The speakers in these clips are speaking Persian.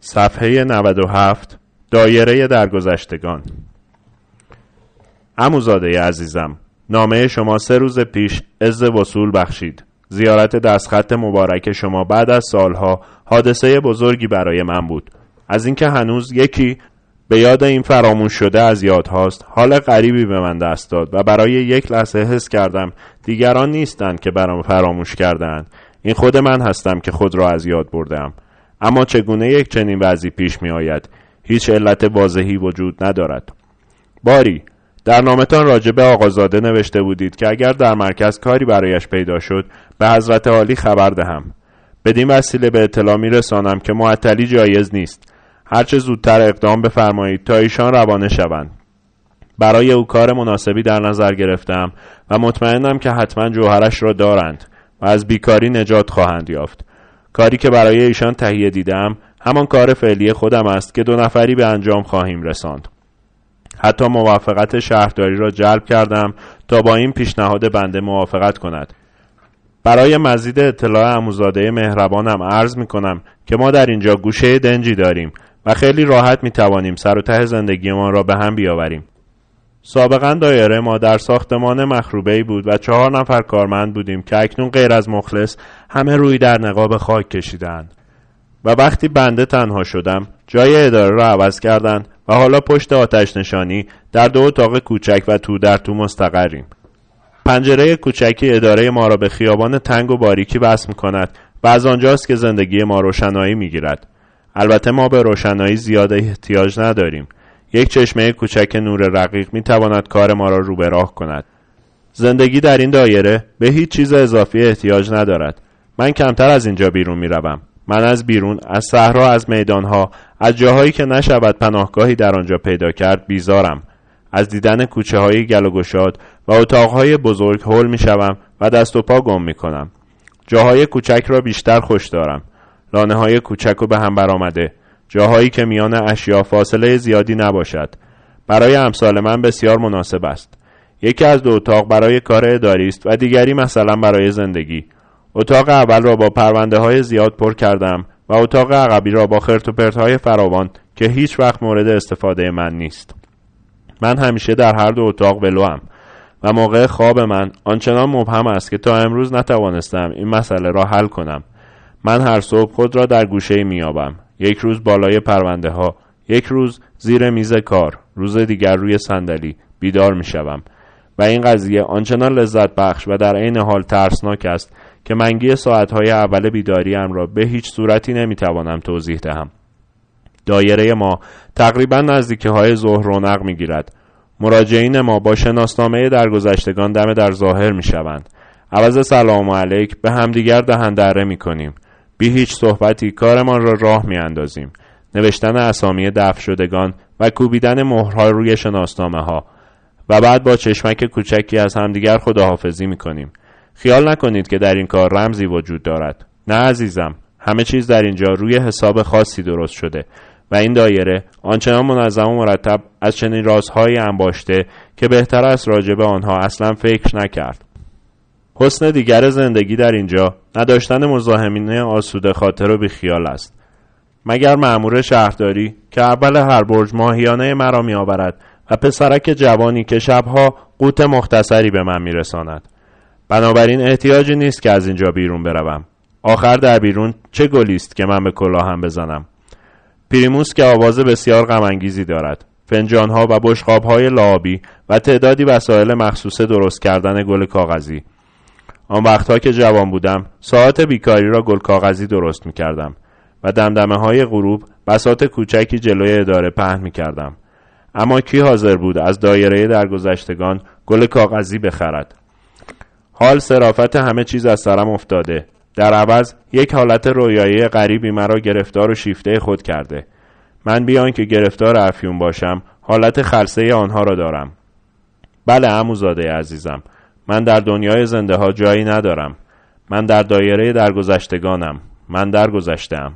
صفحه 97 دایره درگذشتگان. اموزاده عزیزم نامه شما سه روز پیش عز وصول بخشید. زیارت دستخط مبارک شما بعد از سالها حادثه بزرگی برای من بود. از اینکه هنوز یکی به یاد این فراموش شده از یاد هاست حال غریبی به من دست داد و برای یک لحظه حس کردم دیگران نیستند که برام فراموش کردند این خود من هستم که خود را از یاد بردم اما چگونه یک چنین وضعی پیش می آید هیچ علت واضحی وجود ندارد. باری در نامتان راجع به آقازاده نوشته بودید که اگر در مرکز کاری برایش پیدا شد به حضرت عالی خبر دهم. بدین وسیله به اطلاع می رسانم که معطلی جایز نیست. هرچه زودتر اقدام بفرمایید تا ایشان روانه شوند. برای او کار مناسبی در نظر گرفتم و مطمئنم که حتما جوهرش را دارند و از بیکاری نجات خواهند یافت. کاری که برای ایشان تهیه دیدم همان کار فعلی خودم است که دو نفری به انجام خواهیم رساند. حتی موافقت شهرداری را جلب کردم تا با این پیشنهاد بنده موافقت کند. برای مزید اطلاع اموزاده مهربانم عرض می کنم که ما در اینجا گوشه دنجی داریم و خیلی راحت می توانیم سر و ته زندگیمان را به هم بیاوریم. سابقا دایره ما در ساختمان مخروبه بود و چهار نفر کارمند بودیم که اکنون غیر از مخلص همه روی در نقاب خاک کشیدند. و وقتی بنده تنها شدم جای اداره را عوض کردند و حالا پشت آتش نشانی در دو اتاق کوچک و تو در تو مستقریم. پنجره کوچکی اداره ما را به خیابان تنگ و باریکی وصل می کند و از آنجاست که زندگی ما روشنایی می گیرد. البته ما به روشنایی زیاد احتیاج نداریم. یک چشمه کوچک نور رقیق می تواند کار ما را رو به راه کند. زندگی در این دایره به هیچ چیز اضافی احتیاج ندارد. من کمتر از اینجا بیرون می روم. من از بیرون از صحرا از میدانها از جاهایی که نشود پناهگاهی در آنجا پیدا کرد بیزارم. از دیدن کوچه های گل و گشاد و اتاقهای بزرگ حل می شوم و دست و پا گم می کنم جاهای کوچک را بیشتر خوش دارم. لانه های کوچک و به هم برآمده. جاهایی که میان اشیا فاصله زیادی نباشد. برای امثال من بسیار مناسب است. یکی از دو اتاق برای کار اداری است و دیگری مثلا برای زندگی. اتاق اول را با پرونده های زیاد پر کردم و اتاق عقبی را با خرت و پرت های فراوان که هیچ وقت مورد استفاده من نیست. من همیشه در هر دو اتاق ولوام و موقع خواب من آنچنان مبهم است که تا امروز نتوانستم این مسئله را حل کنم. من هر صبح خود را در گوشه میابم یک روز بالای پرونده ها یک روز زیر میز کار روز دیگر روی صندلی بیدار می‌شوم. و این قضیه آنچنان لذت بخش و در عین حال ترسناک است که منگی ساعتهای اول بیداریم را به هیچ صورتی نمی‌توانم توضیح دهم. دایره ما تقریبا نزدیکی های ظهر رونق می‌گیرد. مراجعین ما با شناسنامه درگذشتگان دم در ظاهر می‌شوند. عوض سلام علیک به همدیگر دهندره می‌کنیم. بی هیچ صحبتی کارمان را راه میاندازیم. نوشتن اسامی دفع شدگان و کوبیدن مهرها روی شناسنامه ها و بعد با چشمک کوچکی از همدیگر خداحافظی می‌کنیم. خیال نکنید که در این کار رمزی وجود دارد. نه عزیزم همه چیز در اینجا روی حساب خاصی درست شده و این دایره آنچنان منظم و مرتب از چنین رازهایی انباشته که بهتر است راجع آنها اصلا فکر نکرد. حسن دیگر زندگی در اینجا نداشتن مزاحمین آسوده خاطر و بیخیال است. مگر معمور شهرداری که اول هر برج ماهیانه مرا میآورد و پسرک جوانی که شبها قوت مختصری به من میرساند. بنابراین احتیاجی نیست که از اینجا بیرون بروم. آخر در بیرون چه گلی است که من به کلاهم بزنم؟ پریموس که آواز بسیار غمانگیزی دارد. فنجانها و بشقابهای لعابی و تعدادی وسایل مخصوص درست کردن گل کاغذی. آن وقتها که جوان بودم ساعت بیکاری را گل کاغذی درست می کردم و دمدمه های غروب بسات کوچکی جلوی اداره پهن می کردم. اما کی حاضر بود از دایره درگذشتگان گل کاغذی بخرد؟ حال صرافت همه چیز از سرم افتاده. در عوض یک حالت رویایی غریبی مرا گرفتار و شیفته خود کرده. من بیان که گرفتار افیون باشم حالت خلصه آنها را دارم. بله عموزاده عزیزم. من در دنیای زنده ها جایی ندارم. من در دایره درگذشتگانم. من درگذشتم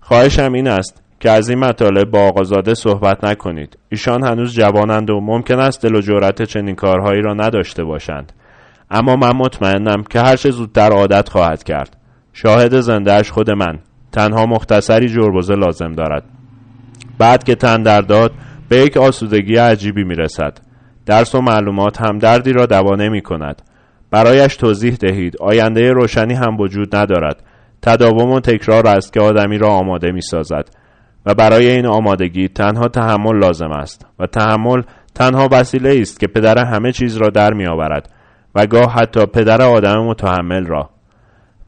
خواهشم این است که از این مطالب با آقازاده صحبت نکنید. ایشان هنوز جوانند و ممکن است دل و جرأت چنین کارهایی را نداشته باشند. اما من مطمئنم که هرچه زودتر عادت خواهد کرد. شاهد زندهش خود من. تنها مختصری جربزه لازم دارد. بعد که تن در داد به یک آسودگی عجیبی می رسد درس و معلومات هم دردی را دوا نمی کند. برایش توضیح دهید آینده روشنی هم وجود ندارد. تداوم و تکرار است که آدمی را آماده می سازد. و برای این آمادگی تنها تحمل لازم است. و تحمل تنها وسیله است که پدر همه چیز را در می آورد. و گاه حتی پدر آدم متحمل را.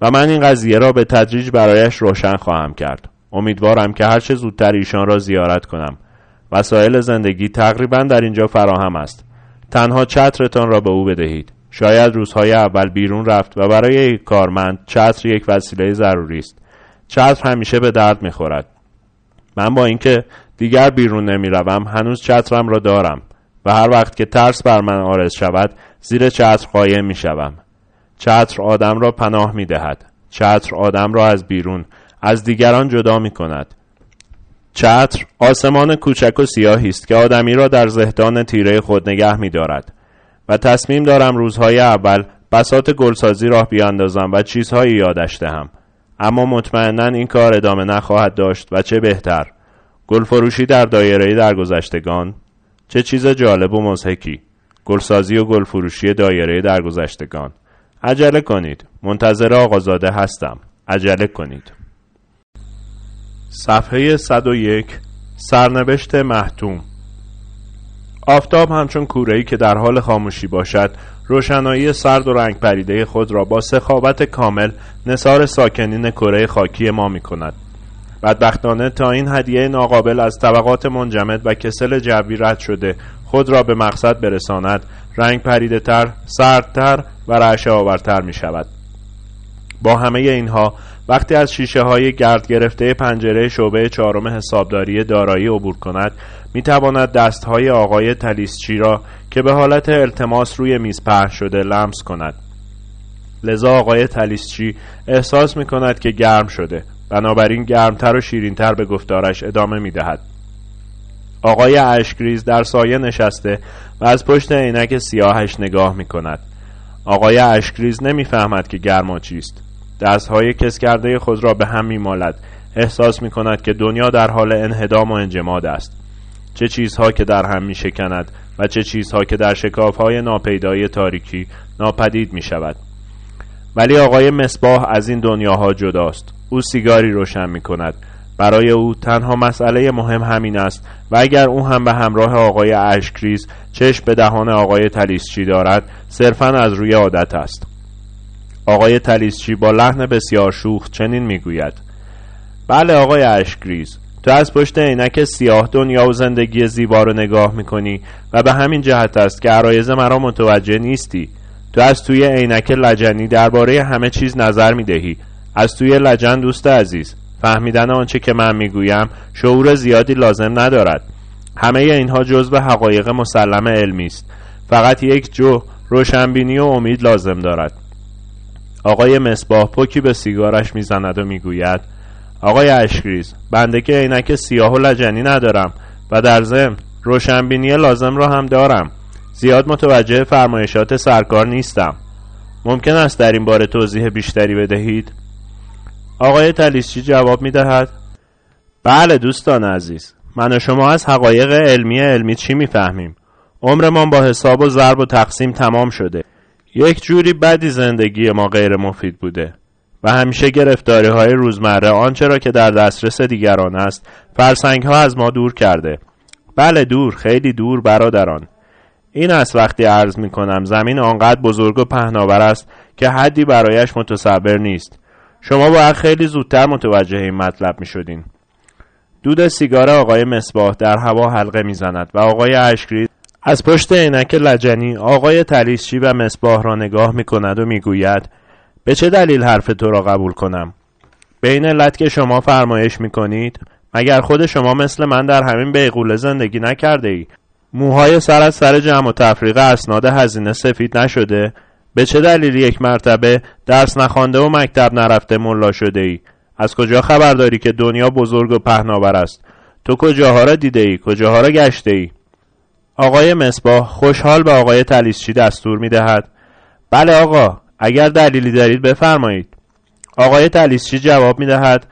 و من این قضیه را به تدریج برایش روشن خواهم کرد. امیدوارم که هرچه زودتر ایشان را زیارت کنم. وسایل زندگی تقریبا در اینجا فراهم است. تنها چترتان را به او بدهید شاید روزهای اول بیرون رفت و برای یک کارمند چتر یک وسیله ضروری است چتر همیشه به درد می‌خورد من با اینکه دیگر بیرون نمی‌روم هنوز چترم را دارم و هر وقت که ترس بر من آرز شود زیر چتر قایم می شوم. چتر آدم را پناه می دهد. چتر آدم را از بیرون از دیگران جدا می کند. چتر آسمان کوچک و سیاهی است که آدمی را در زهدان تیره خود نگه می دارد و تصمیم دارم روزهای اول بسات گلسازی راه بیاندازم و چیزهایی یادش دهم. اما مطمئنا این کار ادامه نخواهد داشت و چه بهتر. گلفروشی در دایره درگذشتگان چه چیز جالب و مزهکی گلسازی و گلفروشی دایره درگذشتگان. عجله کنید. منتظر آقازاده هستم. عجله کنید. صفحه 101 سرنوشت محتوم آفتاب همچون کوره‌ای که در حال خاموشی باشد روشنایی سرد و رنگ پریده خود را با سخاوت کامل نصار ساکنین کره خاکی ما می کند بدبختانه تا این هدیه ناقابل از طبقات منجمد و کسل جوی رد شده خود را به مقصد برساند رنگ پریده تر، سردتر و رعشه آورتر می شود با همه اینها وقتی از شیشه های گرد گرفته پنجره شعبه چهارم حسابداری دارایی عبور کند می تواند دست های آقای تلیسچی را که به حالت التماس روی میز پهن شده لمس کند. لذا آقای تلیسچی احساس می کند که گرم شده. بنابراین گرمتر و شیرینتر به گفتارش ادامه می دهد آقای اشکریز در سایه نشسته و از پشت عینک سیاهش نگاه می کند آقای اشکریز نمی‌فهمد که گرما چیست. دستهای کس کرده خود را به هم می مالد احساس می کند که دنیا در حال انهدام و انجماد است. چه چیزها که در هم می شکند و چه چیزها که در شکاف های ناپیدای تاریکی ناپدید می شود ولی آقای مصباح از این دنیاها جداست. او سیگاری روشن می کند برای او تنها مسئله مهم همین است و اگر او هم به همراه آقای اشکریز چشم به دهان آقای تلیسچی دارد صرفا از روی عادت است. آقای تلیسچی با لحن بسیار شوخ چنین می‌گوید. بله آقای اشکریز تو از پشت عینک سیاه دنیا و زندگی زیبا رو نگاه می‌کنی و به همین جهت است که عرایز مرا متوجه نیستی. تو از توی عینک لجنی درباره همه چیز نظر می‌دهی. از توی لجن دوست عزیز فهمیدن آنچه که من می‌گویم شعور زیادی لازم ندارد. همه اینها جزء حقایق مسلم علمی است. فقط یک جو روشنبینی و امید لازم دارد. آقای مصباح پوکی به سیگارش می‌زند و می‌گوید آقای اشکریز بنده که عینک سیاه و لجنی ندارم و در ضمن روشنبینی لازم را هم دارم. زیاد متوجه فرمایشات سرکار نیستم. ممکن است در این باره توضیح بیشتری بدهید؟ آقای تلیسچی جواب می دهد بله دوستان عزیز من و شما از حقایق علمی علمی چی می‌فهمیم؟ عمرمان با حساب و ضرب و تقسیم تمام شده. یک جوری بدی زندگی ما غیر مفید بوده و همیشه گرفتاری های روزمره آنچه را که در دسترس دیگران است فرسنگ ها از ما دور کرده. بله دور خیلی دور برادران. این است وقتی عرض می کنم زمین آنقدر بزرگ و پهناور است که حدی برایش متصور نیست. شما باید خیلی زودتر متوجه این مطلب می شدین دود سیگار آقای مصباح در هوا حلقه می‌زند و آقای اشکری از پشت عینک لجنی آقای تلیسچی و مصباح را نگاه می کند و می‌گوید به چه دلیل حرف تو را قبول کنم؟ به این که شما فرمایش می کنید مگر خود شما مثل من در همین بیغوله زندگی نکرده ای موهای سر از سر جمع و تفریق اسناد هزینه سفید نشده؟ به چه دلیل یک مرتبه درس نخوانده و مکتب نرفته ملا شده ای از کجا خبر داری که دنیا بزرگ و پهناور است؟ تو کجاها را دیده ای کجاها را گشته ای آقای مصباح خوشحال به آقای تلیسچی دستور می دهد بله آقا اگر دلیلی دارید بفرمایید. آقای تلیسچی جواب می دهد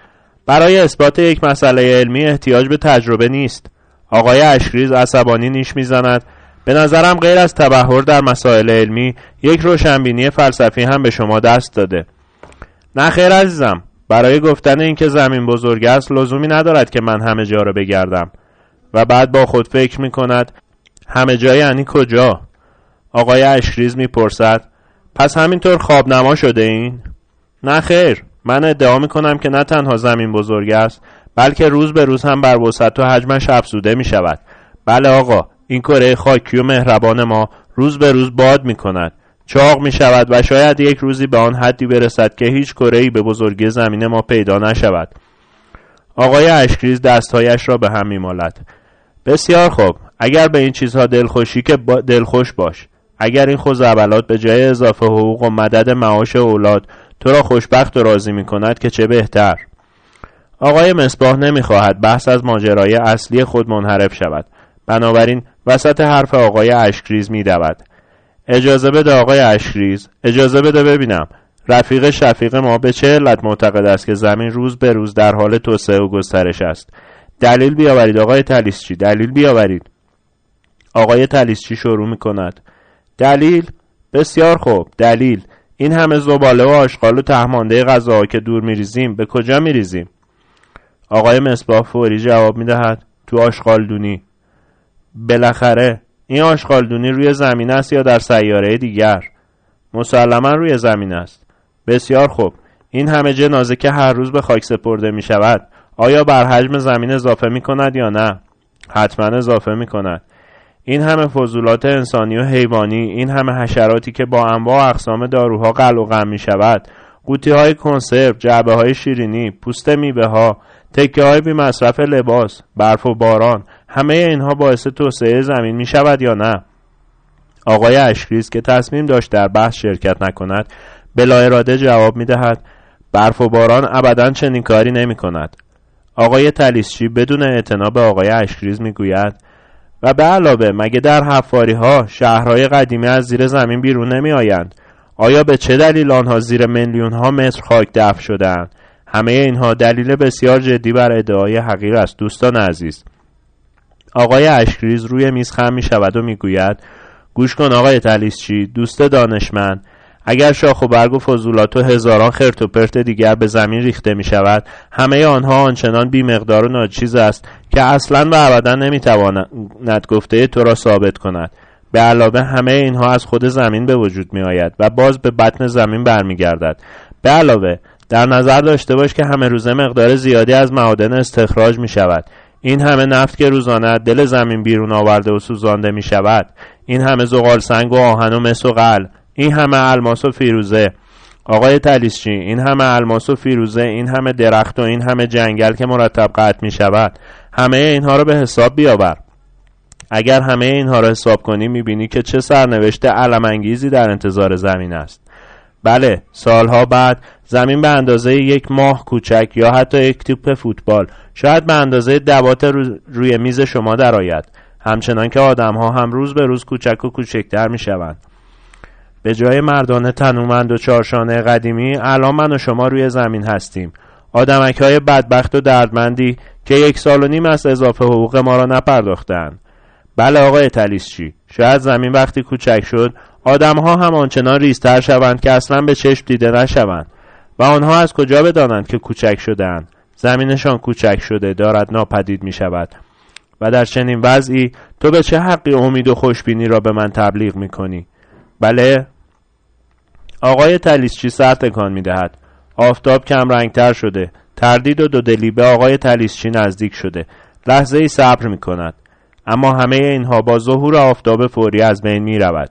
برای اثبات یک مسئله علمی احتیاج به تجربه نیست. آقای اشکریز عصبانی نیش می‌زند. به نظرم غیر از تبهر در مسائل علمی یک روشنبینی فلسفی هم به شما دست داده. نه خیر عزیزم برای گفتن اینکه زمین بزرگ است لزومی ندارد که من همه جا را بگردم و بعد با خود فکر می کند همه جا یعنی کجا؟ آقای اشکریز می‌پرسد. پس همینطور خواب نما شده این؟ نه خیر. من ادعا می کنم که نه تنها زمین بزرگ است بلکه روز به روز هم بر وسعت و حجمش افزوده می شود بله آقا این کره خاکی و مهربان ما روز به روز باد می کند چاق می شود و شاید یک روزی به آن حدی برسد که هیچ کره به بزرگی زمین ما پیدا نشود. آقای اشکریز دستهایش را به هم می مالد. بسیار خوب. اگر به این چیزها دلخوشی که با دلخوش باش. اگر این خوزعبلات به جای اضافه حقوق و مدد معاش اولاد تو را خوشبخت و راضی می کند که چه بهتر. آقای مصباح نمی‌خواهد بحث از ماجرای اصلی خود منحرف شود. بنابراین وسط حرف آقای اشکریز می دود. اجازه بده آقای اشکریز. اجازه بده ببینم. رفیق شفیق ما به چه علت معتقد است که زمین روز به روز در حال توسعه و گسترش است؟ دلیل بیاورید آقای تلیسچی دلیل بیاورید. آقای تلیسچی شروع می کند دلیل؟ بسیار خوب. دلیل. این همه زباله و آشغال و تهمانده غذاها که دور میریزیم به کجا میریزیم؟ آقای مصباح فوری جواب می‌دهد تو آشغالدونی. بالاخره این آشغالدونی روی زمین است یا در سیاره دیگر؟ مسلما روی زمین است. بسیار خوب. این همه جنازه که هر روز به خاک سپرده می شود آیا بر حجم زمین اضافه می کند یا نه؟ حتما اضافه می کند این همه فضولات انسانی و حیوانی این همه حشراتی که با انواع اقسام داروها قل و غم می شود قوطی های کنسرو جعبه های شیرینی پوست میوه ها تکه های بی مصرف لباس برف و باران همه اینها باعث توسعه زمین می شود یا نه؟ آقای اشکریز که تصمیم داشت در بحث شرکت نکند بلا اراده جواب می دهد برف و باران ابدا چنین کاری نمی کند آقای تلیسچی بدون اعتنا به آقای اشکریز می گوید و به علاوه مگه در حفاری ها شهرهای قدیمی از زیر زمین بیرون نمی آیند آیا به چه دلیل آنها زیر میلیون ها متر خاک دفن شدهاند؟ همه اینها دلیل بسیار جدی بر ادعای حقیر است دوستان عزیز. آقای اشکریز روی میز خم می شود و می‌گوید گوش کن آقای تلیسچی دوست دانشمند. اگر شاخ و برگ و فضولات و هزاران خرت و پرت دیگر به زمین ریخته می شود همه آنها آنچنان بیمقدار و ناچیز است که اصلا و ابدا نمی‌تواند گفته تو را ثابت کند. به علاوه همه اینها از خود زمین به وجود می آید و باز به بطن زمین برمیگردد. به علاوه در نظر داشته باش که همه روزه مقدار زیادی از معادن استخراج می شود این همه نفت که روزانه دل زمین بیرون آورده و سوزانده می شود این همه زغال سنگ و آهن و مس و قل این همه الماس و فیروزه. آقای تلیسچی این همه الماس و فیروزه این همه درخت و این همه جنگل که مرتب قطع می شود همه اینها رو به حساب بیاور. اگر همه اینها را حساب کنی می‌بینی که چه سرنوشت علمانگیزی در انتظار زمین است. بله سالها بعد زمین به اندازه یک ماه کوچک یا حتی یک توپ فوتبال شاید به اندازه دوات روی میز شما درآید. همچنان که آدم ها هم روز به روز کوچک و کوچکتر می شوند به جای مردان تنومند و چارشانه قدیمی الان من و شما روی زمین هستیم. آدمک های بدبخت و دردمندی که یک سال و نیم از اضافه حقوق ما را نپرداختند بله آقای تلیسچی شاید زمین وقتی کوچک شد آدم ها هم آنچنان ریزتر شوند که اصلا به چشم دیده نشوند. و آنها از کجا بدانند که کوچک شدهاند؟ زمینشان کوچک شده دارد ناپدید می شود و در چنین وضعی تو به چه حقی امید و خوشبینی را به من تبلیغ می کنی بله؟ آقای تلیسچی سر تکان می دهد آفتاب کم رنگتر شده. تردید و دودلی به آقای تلیسچی نزدیک شده. لحظه ای صبر می کند اما همه اینها با ظهور آفتاب فوری از بین می رود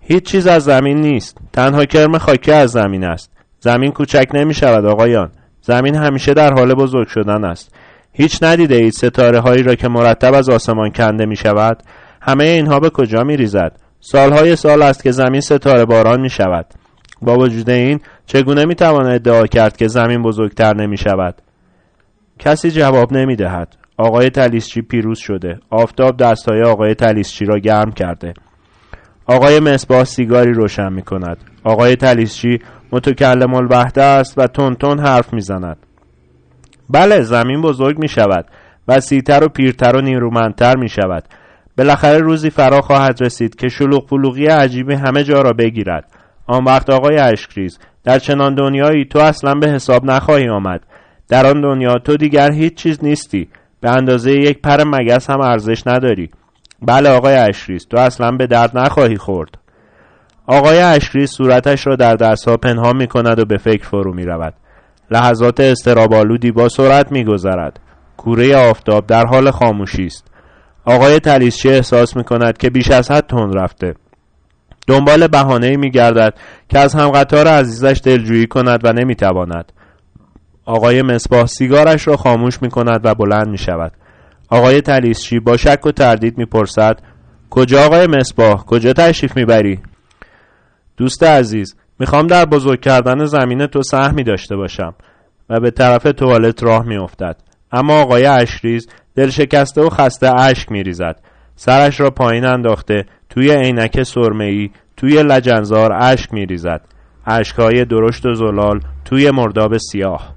هیچ چیز از زمین نیست. تنها کرم خاکی از زمین است. زمین کوچک نمی شود آقایان. زمین همیشه در حال بزرگ شدن است. هیچ ندیده اید ستاره هایی را که مرتب از آسمان کنده می شود همه اینها به کجا می ریزد سالهای سال است که زمین ستاره باران می شود با وجود این چگونه می توان ادعا کرد که زمین بزرگتر نمی شود کسی جواب نمی دهد آقای تلیسچی پیروز شده. آفتاب دستهای آقای تلیسچی را گرم کرده. آقای مصباح سیگاری روشن می کند آقای تلیسچی متکلم الوحده است و تون تون حرف می زند بله زمین بزرگ می شود وسیعتر و پیرتر و نیرومندتر می شود بالاخره روزی فرا خواهد رسید که شلوغ پلوغی عجیبی همه جا را بگیرد. آن وقت آقای اشکریز در چنان دنیایی تو اصلا به حساب نخواهی آمد. در آن دنیا تو دیگر هیچ چیز نیستی. به اندازه یک پر مگس هم ارزش نداری. بله آقای اشکریز تو اصلا به درد نخواهی خورد. آقای اشکریز صورتش را در دستها پنهان می کند و به فکر فرو می رود لحظات استرابالودی با سرعت می گذرد کوره آفتاب در حال خاموشی است. آقای تلیسچی احساس می کند که بیش از حد تند رفته. دنبال بهانه می گردد که از هم قطار عزیزش دلجویی کند و نمی تواند آقای مصباح سیگارش را خاموش می کند و بلند می شود آقای تلیسچی با شک و تردید می پرسد کجا آقای مصباح؟ کجا تشریف می بری؟ دوست عزیز می‌خوام در بزرگ کردن زمین تو سهمی داشته باشم و به طرف توالت راه میافتد. اما آقای اشریز دل شکسته و خسته اشک میریزد. سرش را پایین انداخته توی عینک سرمهای توی لجنزار اشک میریزد. اشکهای درشت و زلال توی مرداب سیاه.